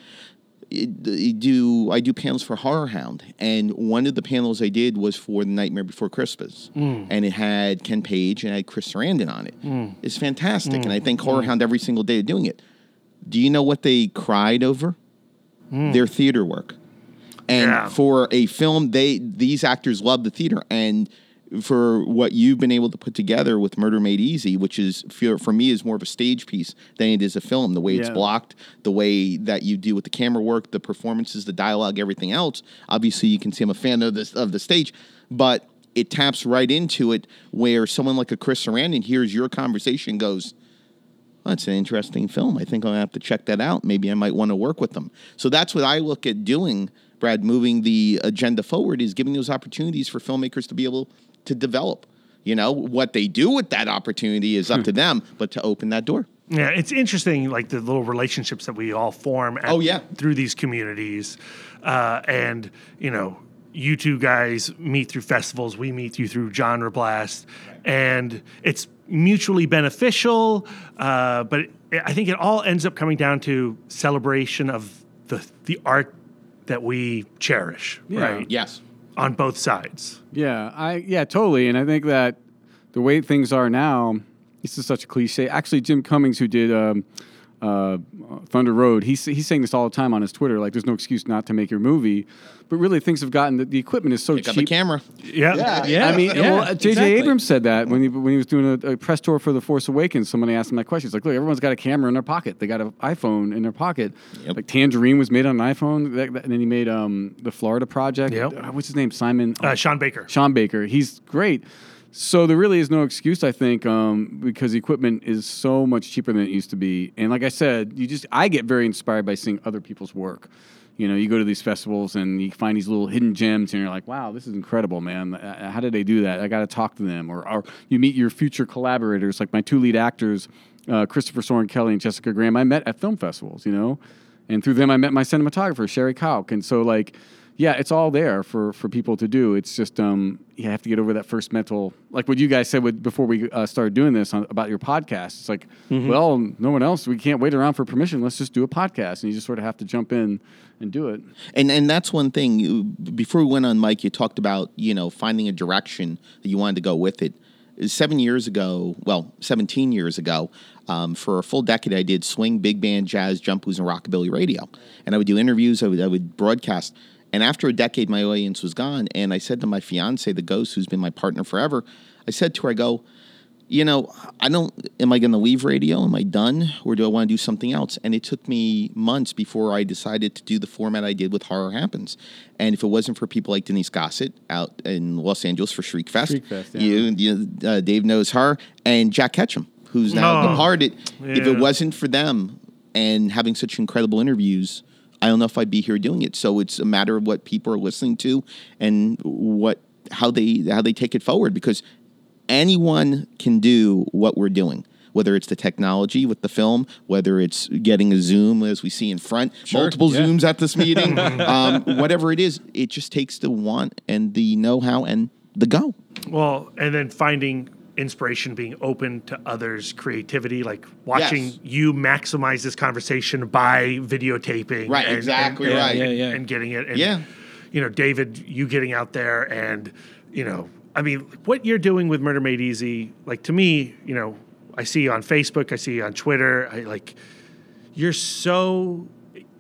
It, I do I do panels for HorrorHound, and one of the panels I did was for The Nightmare Before Christmas, mm. and it had Ken Page and it had Chris Sarandon on it. Mm. It's fantastic, and I mm. thank HorrorHound every single day of doing it. Do you know what they cried over? Their theater work, and Yeah. for a film, they these actors love the theater, and for what you've been able to put together with Murder Made Easy, which is for, for me is more of a stage piece than it is a film. The way it's blocked, the way that you do with the camera work, the performances, the dialogue, everything else. Obviously, you can see I'm a fan of this of the stage, but it taps right into it where someone like a Chris Sarandon hears your conversation goes. "Oh, That's an interesting film. I think I'm gonna have to check that out. Maybe I might want to work with them. So that's what I look at doing, Brad. Moving the agenda forward is giving those opportunities for filmmakers to be able to develop. You know what they do with that opportunity is up to them, but to open that door. Yeah, it's interesting, like the little relationships that we all form. At, Oh, yeah. through these communities, uh, and you know, you two guys meet through festivals. We meet you through Genre Blast, and it's mutually beneficial. Uh, but it, I think it all ends up coming down to celebration of the the art that we cherish, Yeah. right? Yes. on both sides. Yeah, I yeah, totally. And I think that the way things are now, this is such a cliche. Actually, Jim Cummings, who did um, uh, Thunder Road, he's he's saying this all the time on his Twitter. Like, there's no excuse not to make your movie. But really, things have gotten the, the equipment is so Pick cheap. up the camera. Yeah, Yeah, I mean, yeah, well, J.J. exactly. Abrams said that when he when he was doing a, a press tour for The Force Awakens. Somebody asked him that question. He's like, "Look, everyone's got a camera in their pocket. They got an iPhone in their pocket. Yep. Like Tangerine was made on an iPhone, that, that- and then he made um, the Florida Project. Yep. Uh, what's his name? Simon. uh, Sean Baker. Sean Baker. He's great. So there really is no excuse, I think, um, because equipment is so much cheaper than it used to be. And like I said, you just I get very inspired by seeing other people's work. You know, you go to these festivals and you find these little hidden gems, and you're like, "Wow, this is incredible, man! Uh, How did they do that? I got to talk to them." Or, or you meet your future collaborators, like my two lead actors, uh, Christopher Soren Kelly and Jessica Graham. I met at film festivals, you know, and through them I met my cinematographer Sherry Kauk, and so like yeah, it's all there for for people to do. It's just um, you have to get over that first mental, like what you guys said with, before we uh, started doing this on, about your podcast. It's like, well, no one else. We can't wait around for permission. Let's just do a podcast, and you just sort of have to jump in and do it. And and that's one thing. You, before we went on, Mike, you talked about you know finding a direction that you wanted to go with it. Seven years ago, well, seventeen years ago, um, for a full decade, I did swing, big band, jazz, jump blues, and rockabilly radio, and I would do interviews. I would I would broadcast. And after a decade, my audience was gone, and I said to my fiance, the ghost, who's been my partner forever, I said to her, I go, you know, I don't, am I going to leave radio? Am I done? Or do I want to do something else? And it took me months before I decided to do the format I did with Horror Happens. And if it wasn't for people like Denise Gossett out in Los Angeles for Shriek Fest, Shriekfest, yeah. you, you, uh, Dave knows her, and Jack Ketchum, who's now Oh, departed. If it wasn't for them and having such incredible interviews, I don't know if I'd be here doing it. So it's a matter of what people are listening to and what how they how they take it forward because anyone can do what we're doing. Whether it's the technology with the film, whether it's getting a Zoom as we see in front, multiple yeah. Zooms at this meeting, um, whatever it is, it just takes the want and the know how and the go. Well, and then finding inspiration, being open to others' creativity, like watching Yes. you maximize this conversation by videotaping. Right, exactly right. Yeah, yeah. And getting it. And, Yeah. You know, David, you getting out there and, you know, I mean, what you're doing with Murder Made Easy, like to me, you know, I see you on Facebook, I see you on Twitter. I like, you're so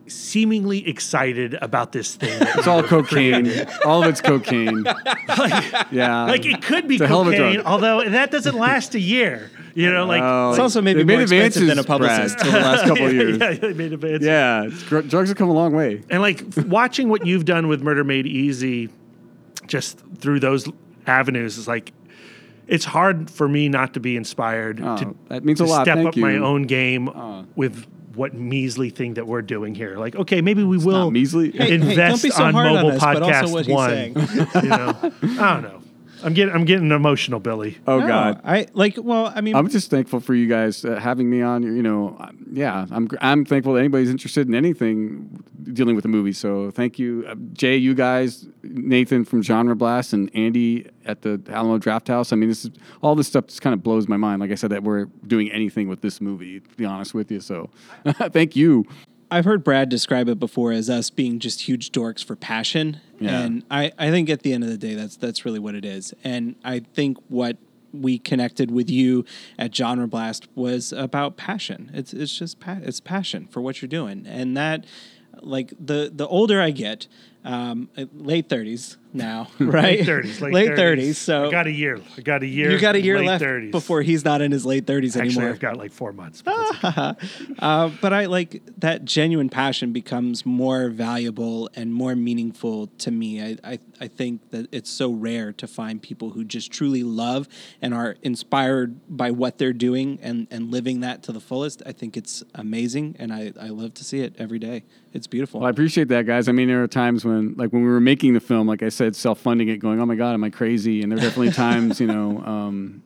seemingly excited about this thing. It's all cocaine. all of it's cocaine. yeah. Like it could be It's a hell of a cocaine, although that doesn't last a year. You know, like Oh, It's also maybe more expensive than a advances, publicist. Brad, for the last couple of years. yeah, they made advances. Yeah, gr- drugs have come a long way. And like watching what you've done with Murder Made Easy, just through those avenues, is like it's hard for me not to be inspired Oh, to, that means to a lot. step Thank up my you. Oh. own game oh. with what measly thing that we're doing here. Like, okay, maybe we will not measly. Hey, hey, invest be so on hard on mobile us, podcast what he's one. saying. you know, I don't know. I'm getting I'm getting emotional, Billy. Oh No, God. I like. Well, I mean, I'm just thankful for you guys uh, having me on. You know, um, yeah, I'm gr- I'm thankful that anybody's interested in anything dealing with the movie. So thank you, uh, Jay, you guys, Nathan from Genre Blast, and Andy at the Alamo Drafthouse. I mean, this is all this stuff just kind of blows my mind. Like I said, that we're doing anything with this movie. To be honest with you, so thank you. I've heard Brad describe it before as us being just huge dorks for passion, Yeah. and I, I think at the end of the day, that's that's really what it is. And I think what we connected with you at Genre Blast was about passion. It's it's just pa- it's passion for what you're doing, and that like the the older I get, um, late thirties now, right? Late thirties, late, late thirties. So I got a year. I got a year. you got a year left 30s. before he's not in his late thirties Actually, anymore. I've got like four months. but okay. Uh, but I like that genuine passion becomes more valuable and more meaningful to me. I, I, I think that it's so rare to find people who just truly love and are inspired by what they're doing and, and living that to the fullest. I think it's amazing and I, I love to see it every day. It's beautiful. Well, I appreciate that, guys. I mean, there are times when, like, when we were making the film, like I said, self-funding it, going, "Oh my God, am I crazy?" And there are definitely times, you know, um,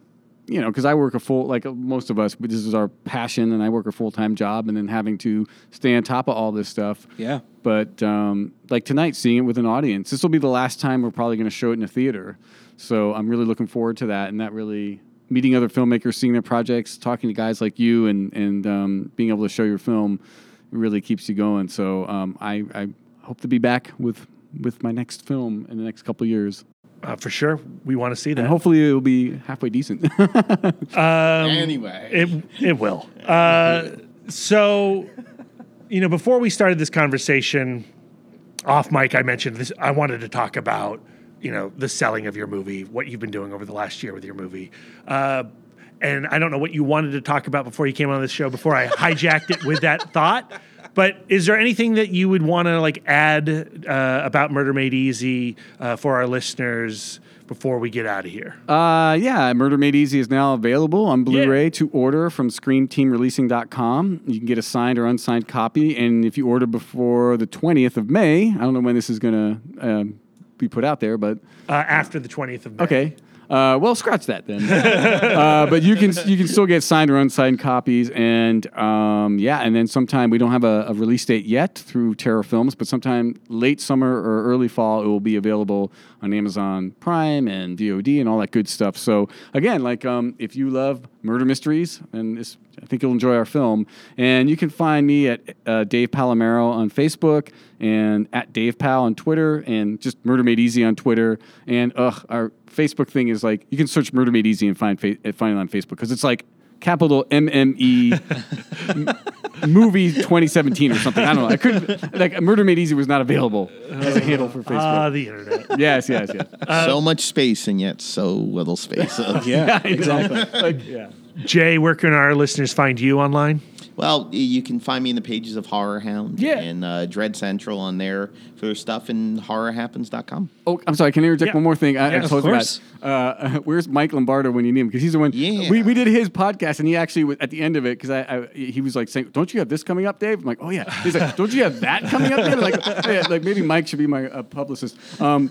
you know, because I work a full, like most of us, but this is our passion, and I work a full-time job, and then having to stay on top of all this stuff. Yeah. But um, like tonight, seeing it with an audience, this will be the last time we're probably going to show it in a theater. So I'm really looking forward to that, and that really meeting other filmmakers, seeing their projects, talking to guys like you, and and um, being able to show your film really keeps you going. So um, I, I hope to be back with with my next film in the next couple of years, Uh, for sure, we want to see that. and hopefully it'll be halfway decent. anyway, It it will. Uh, so, you know, before we started this conversation, off mic, I mentioned this. I wanted to talk about you know the selling of your movie, what you've been doing over the last year with your movie. Uh, and I don't know what you wanted to talk about before you came on this show. Before I hijacked it with that thought, but is there anything that you would want to like add uh, about Murder Made Easy uh, for our listeners before we get out of here? Uh, yeah, Murder Made Easy is now available on Blu-ray to order from ScreamTeamReleasing.com. You can get a signed or unsigned copy, and if you order before the 20th of May, I don't know when this is going to um, be put out there, but Uh, after the twentieth of May. okay. Uh, well, scratch that then. uh, but you can you can still get signed or unsigned copies, and um, yeah, and then sometime we don't have a, a release date yet through Terror Films, but sometime late summer or early fall it will be available on Amazon Prime and VOD and all that good stuff. So again, like um, if you love murder mysteries, and this, I think you'll enjoy our film. And you can find me at uh, Dave Palamaro on Facebook and at Dave Pal on Twitter, and just Murder Made Easy on Twitter. And ugh, our Facebook thing is like you can search Murder Made Easy and find fa- uh, find it on Facebook because it's like capital M M E movie 2017 or something. I don't know. I couldn't like Murder Made Easy was not available as a handle for Facebook. Ah, the internet. yes, yes, yes. so much space and yet so little space. yeah. exactly. like, yeah. Jay, where can our listeners find you online? Well, you can find me in the pages of HorrorHound Yeah. and uh, Dread Central on there for their stuff and horrorhappens.com. Oh, I'm sorry. Can I interject Yeah. one more thing? I, I Yeah, of course. forgot. Uh, where's Mike Lombardo when you need him? Because he's the one. Yeah. We, we did his podcast, and he actually was- at the end of it because I, I he was like saying, "Don't you have this coming up, Dave?" I'm like, "Oh yeah." He's like, "Don't you have that coming up, Dave?" Like, oh, yeah, like maybe Mike should be my uh, publicist. Um,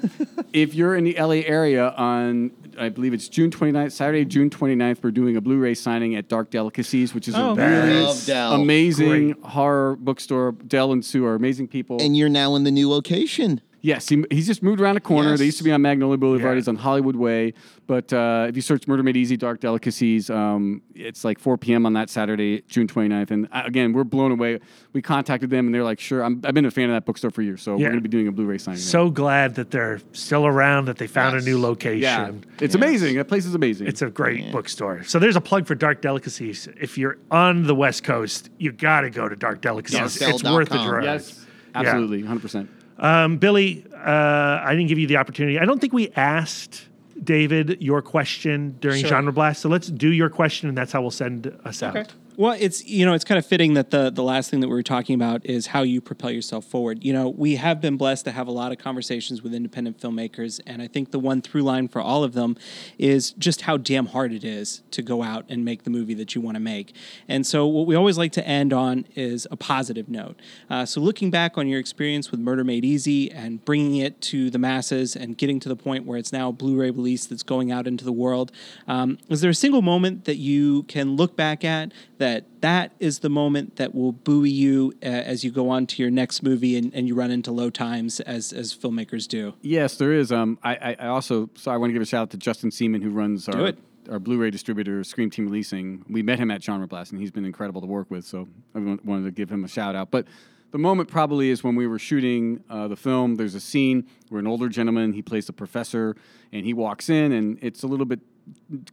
if you're in the LA area on. I believe it's June 29th, Saturday, June 29th. We're doing a Blu-ray signing at Dark Delicacies, which is Oh, a very really Love amazing Great. horror bookstore. Del and Sue are amazing people. And you're now in the new location. Yes, he, he's just moved around a corner. They used to be on Magnolia Boulevard. Yeah. He's on Hollywood Way. But uh, if you search Murder Made Easy, Dark Delicacies, um, it's like 4 p.m. on that Saturday, June 29th. And uh, again, we're blown away. We contacted them, and they're like, sure. I'm, I've been a fan of that bookstore for years, so Yeah. we're going to be doing a Blu-ray signing. there. So glad that they're still around, that they found Yes. a new location. yeah, it's amazing. That place is amazing. It's a great bookstore. So there's a plug for Dark Delicacies. If you're on the West Coast, you got to go to Dark Delicacies. Darkdel.com. It's worth the drive. yes, absolutely, 100%. Um, Billy, uh, I didn't give you the opportunity. I don't think we asked David your question during Sure. Genre Blast. So let's do your question, and that's how we'll send us out. Well, it's you know it's kind of fitting that the the last thing that we were talking about is how you propel yourself forward. You know, we have been blessed to have a lot of conversations with independent filmmakers, and I think the one through line for all of them is just how damn hard it is to go out and make the movie that you want to make. And so, what we always like to end on is a positive note. Uh, so, looking back on your experience with Murder Made Easy and bringing it to the masses and getting to the point where it's now a Blu-ray release that's going out into the world, um, is there a single moment that you can look back at that that is the moment that will buoy you uh, as you go on to your next movie and, and you run into low times as as filmmakers do? Yes, there is. Um, I, I, I also so I want to give a shout out to Justin Seaman who runs our our Blu-ray distributor, Scream Team Releasing. We met him at Genre Blast, and he's been incredible to work with. So I wanted to give him a shout out. But the moment probably is when we were shooting uh, the film. There's a scene where an older gentleman he plays a professor, and he walks in, and it's a little bit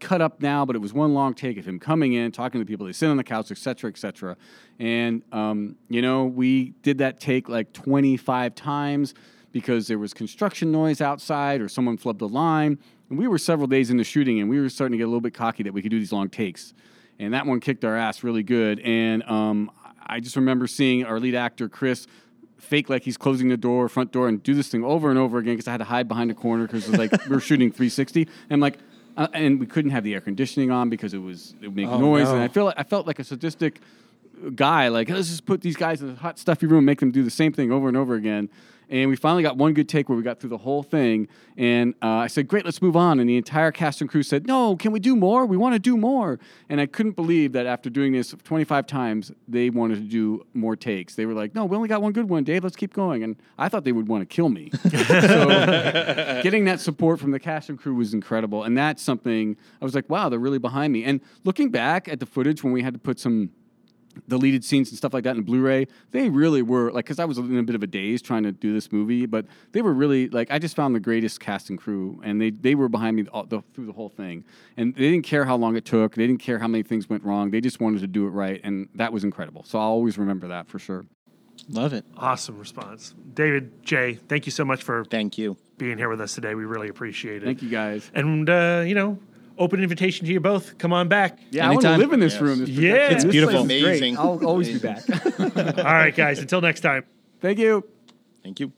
cut up now, but it was one long take of him coming in, talking to people. They sit on the couch, et cetera, et cetera. And, um, you know, we did that take like 25 times because there was construction noise outside or someone flubbed a line. And we were several days into shooting and we were starting to get a little bit cocky that we could do these long takes. And that one kicked our ass really good. And um, I just remember seeing our lead actor, Chris, fake like he's closing the door, front door, and do this thing over and over again because I had to hide behind a corner because it was like we were shooting 360. And I'm like, uh, and we couldn't have the air conditioning on because it was it would make noise. And I feel like, I felt like a sadistic guy. Like let's just put these guys in a hot stuffy room, make them do the same thing over and over again. And we finally got one good take where we got through the whole thing. And uh, I said, "Great, let's move on." And the entire cast and crew said, "No, can we do more? We want to do more." And I couldn't believe that after doing this 25 times, they wanted to do more takes. They were like, "No, we only got one good one, Dave. Let's keep going." And I thought they would want to kill me. so getting that support from the cast and crew was incredible. And that's something I was like, "Wow, they're really behind me." And looking back at the footage when we had to put some deleted scenes and stuff like that in Blu-ray, they really were like because I was in a bit of a daze trying to do this movie, but they were really like I just found the greatest cast and crew, and they they were behind me all, the, through the whole thing, and they didn't care how long it took, they didn't care how many things went wrong, they just wanted to do it right, and that was incredible. So I'll always remember that for sure. Love it. Awesome response. David, Jay, thank you so much for Thank you. being here with us today. We really appreciate it. Thank you guys. And, uh, you know, open invitation to you both. Come on back. Yeah, I want to live in this Yes. room. This Yeah. It's This beautiful. place is great. Amazing. I'll always be back. All right, guys. Until next time. Thank you. Thank you.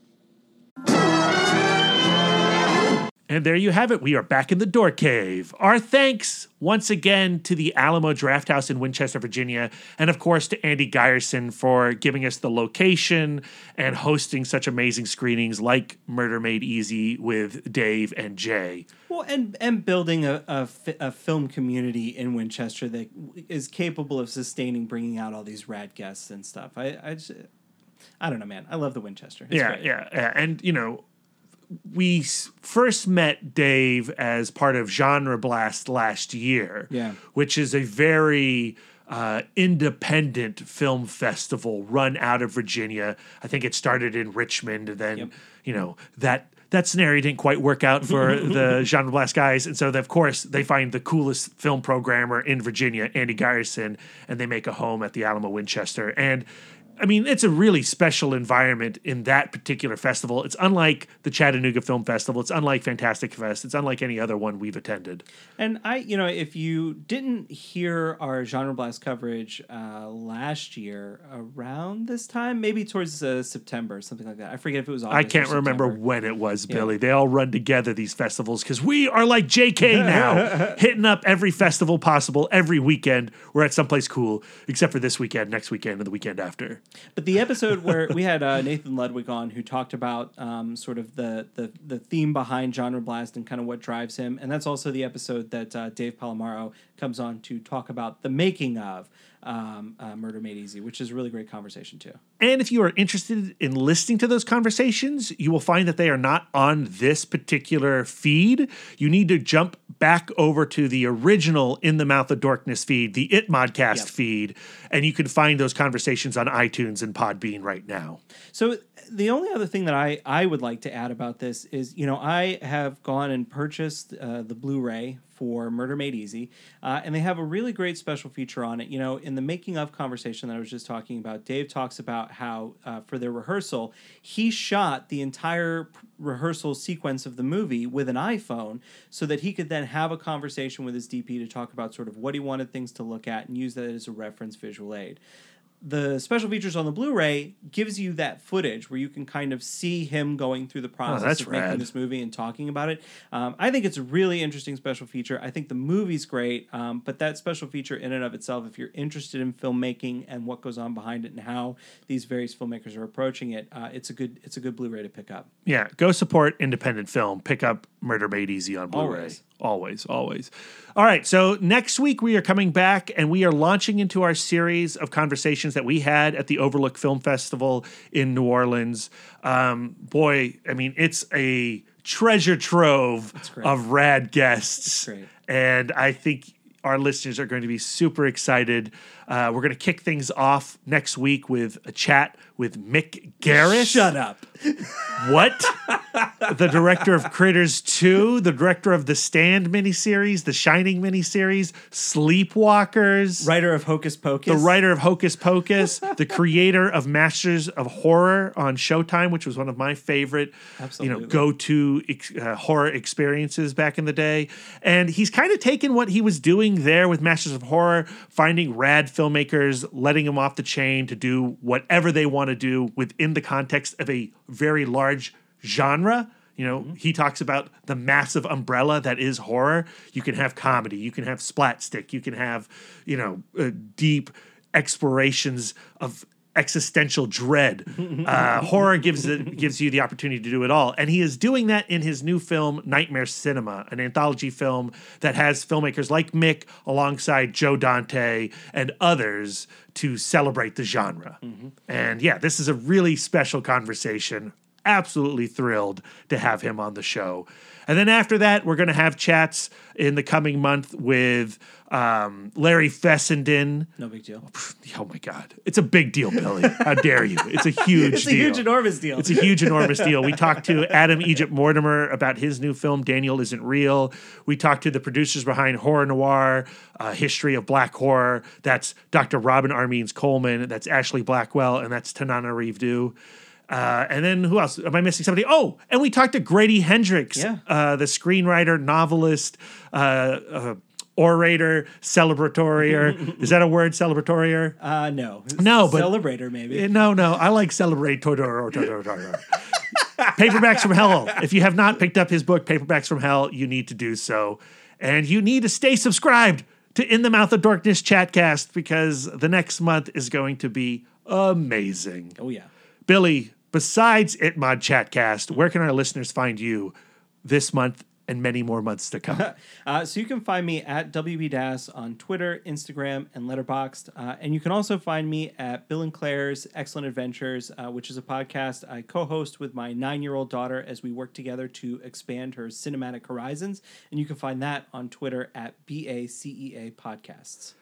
And there you have it. We are back in the door cave. Our thanks once again to the Alamo Drafthouse in Winchester, Virginia, and of course to Andy Geierson for giving us the location and hosting such amazing screenings like Murder Made Easy with Dave and Jay. Well, and and building a, a, a film community in Winchester that is capable of sustaining bringing out all these rad guests and stuff. I I, just, I don't know, man. I love the Winchester. It's yeah, great. yeah, yeah. And, you know, we first met Dave as part of Genre Blast last year, Yeah. which is a very uh, independent film festival run out of Virginia. I think it started in Richmond, and then Yep. you know that that scenario didn't quite work out for the Genre Blast guys, and so of course they find the coolest film programmer in Virginia, Andy Geierson, and they make a home at the Alamo Winchester, and. I mean, it's a really special environment in that particular festival. It's unlike the Chattanooga Film Festival. It's unlike Fantastic Fest. It's unlike any other one we've attended. And I, you know, if you didn't hear our genre blast coverage uh, last year around this time, maybe towards uh, September, something like that. I forget if it was. August I can't remember when it was, Billy. They all run together, these festivals, because we are like JK now, hitting up every festival possible every weekend. We're at someplace cool, except for this weekend, next weekend, and the weekend after. But the episode where we had uh, Nathan Ludwig on, who talked about um, sort of the, the the theme behind Genre Blast and kind of what drives him, and that's also the episode that uh, Dave Palamaro comes on to talk about the making of um, uh, Murder Made Easy, which is a really great conversation too. And if you are interested in listening to those conversations, you will find that they are not on this particular feed. You need to jump back over to the original In the Mouth of Dorkness feed, the It Modcast Yep. feed, and you can find those conversations on iTunes and Podbean right now. So the only other thing that I, I would like to add about this is, you know, I have gone and purchased uh, the Blu-ray for Murder Made Easy, uh, and they have a really great special feature on it. You know, in the making of conversation that I was just talking about, Dave talks about how uh, for their rehearsal, he shot the entire rehearsal sequence of the movie with an iPhone, so that he could then have a conversation with his DP to talk about sort of what he wanted things to look at and use that as a reference visual aid the special features on the Blu-ray gives you that footage where you can kind of see him going through the process Oh, of making this movie and talking about it. Um, I think it's a really interesting special feature. I think the movie's great, um, but that special feature in and of itself, if you're interested in filmmaking and what goes on behind it and how these various filmmakers are approaching it, uh, it's a good it's a good Blu-ray to pick up. Yeah, go support independent film. Pick up Murder Made Easy on Blu-ray. Always. Always, always. All right, so next week we are coming back and we are launching into our series of conversations that we had at the Overlook Film Festival in New Orleans. Um, boy, I mean, it's a treasure trove of rad guests. And I think our listeners are going to be super excited. Uh, we're going to kick things off next week with a chat with Mick Garris. Shut up. What? the director of Critters 2, the director of the Stand miniseries, the Shining miniseries, Sleepwalkers, Writer of Hocus Pocus. the writer of Hocus Pocus, the creator of Masters of Horror on Showtime, which was one of my favorite, you know, go-to ex- uh, horror experiences back in the day. And he's kind of taken what he was doing there with Masters of Horror, finding rad filmmakers, letting them off the chain to do whatever they want to do within the context of a very large genre. You know, he talks about the massive umbrella that is horror. You can have comedy, you can have splat stick, you can have, you know, uh, deep explorations of existential dread. Uh, horror gives it gives you the opportunity to do it all, and he is doing that in his new film Nightmare Cinema, an anthology film that has filmmakers like Mick alongside Joe Dante and others to celebrate the genre. And yeah, this is a really special conversation. Absolutely thrilled to have him on the show. And then after that, we're going to have chats in the coming month with um, Larry Fessenden. No big deal. Oh my God. It's a big deal, Billy. How dare you? It's a huge deal. It's a deal. huge, enormous deal. It's a huge, enormous deal. We talked to Adam Egypt Mortimer about his new film, Daniel Isn't Real. We talked to the producers behind Horror Noir, uh, History of Black Horror. That's Dr. Robin R. Means Coleman. That's Ashlee Blackwell. And that's Tananarive. Uh, and then who else? Am I missing somebody? Oh, and we talked to Grady Hendrix, Yeah. uh, the screenwriter, novelist, uh, uh, orator, celebratorier. Is that a word, celebratorier? uh, no. No, but- Celebrator, maybe. Eh, No, no, I like celebrate. Paperbacks from Hell. If you have not picked up his book, Paperbacks from Hell, you need to do so. And you need to stay subscribed to In the Mouth of Dorkness Chatcast because the next month is going to be amazing. oh, yeah. Billy, besides ItMod Chatcast, where can our listeners find you this month and many more months to come? Uh, so you can find me at WB Das on Twitter, Instagram, and Letterboxd. Uh, and you can also find me at Bill and Claire's Excellent Adventures, uh, which is a podcast I co-host with my nine-year-old daughter as we work together to expand her cinematic horizons. And you can find that on Twitter at BACEA Podcasts.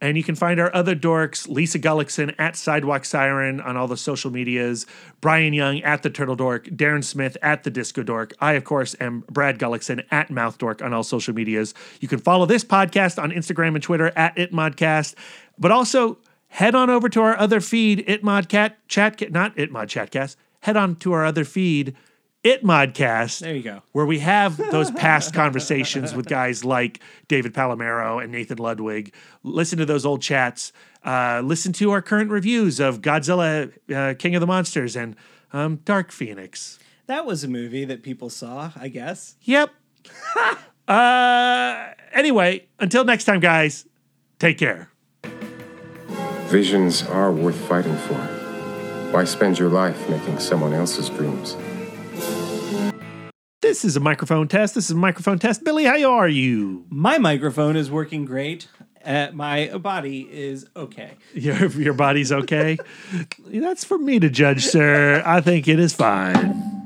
And you can find our other dorks, Lisa Gullickson at Sidewalk Siren on all the social medias, Brian Young at The Turtle Dork, Darren Smith at The Disco Dork. I, of course, am Brad Gullickson at Mouth Dork on all social medias. You can follow this podcast on Instagram and Twitter at ItModcast, but also head on over to our other feed, ItModcat Chat, not ItMod Chatcast. Head on to our other feed, ItModcast There you go. where we have those past conversations with guys like David Palamaro and Nathan Ludwig. Listen to those old chats. Uh, listen to our current reviews of Godzilla, uh, King of the Monsters, and um, Dark Phoenix. That was a movie that people saw, I guess. Yep. uh, anyway, until next time, guys, take care. Visions are worth fighting for. Why spend your life making someone else's dreams? This is a microphone test. This is a microphone test. Billy, how are you? My microphone is working great. Uh, my body is okay. Your your body's okay. That's for me to judge, sir. I think it is fine.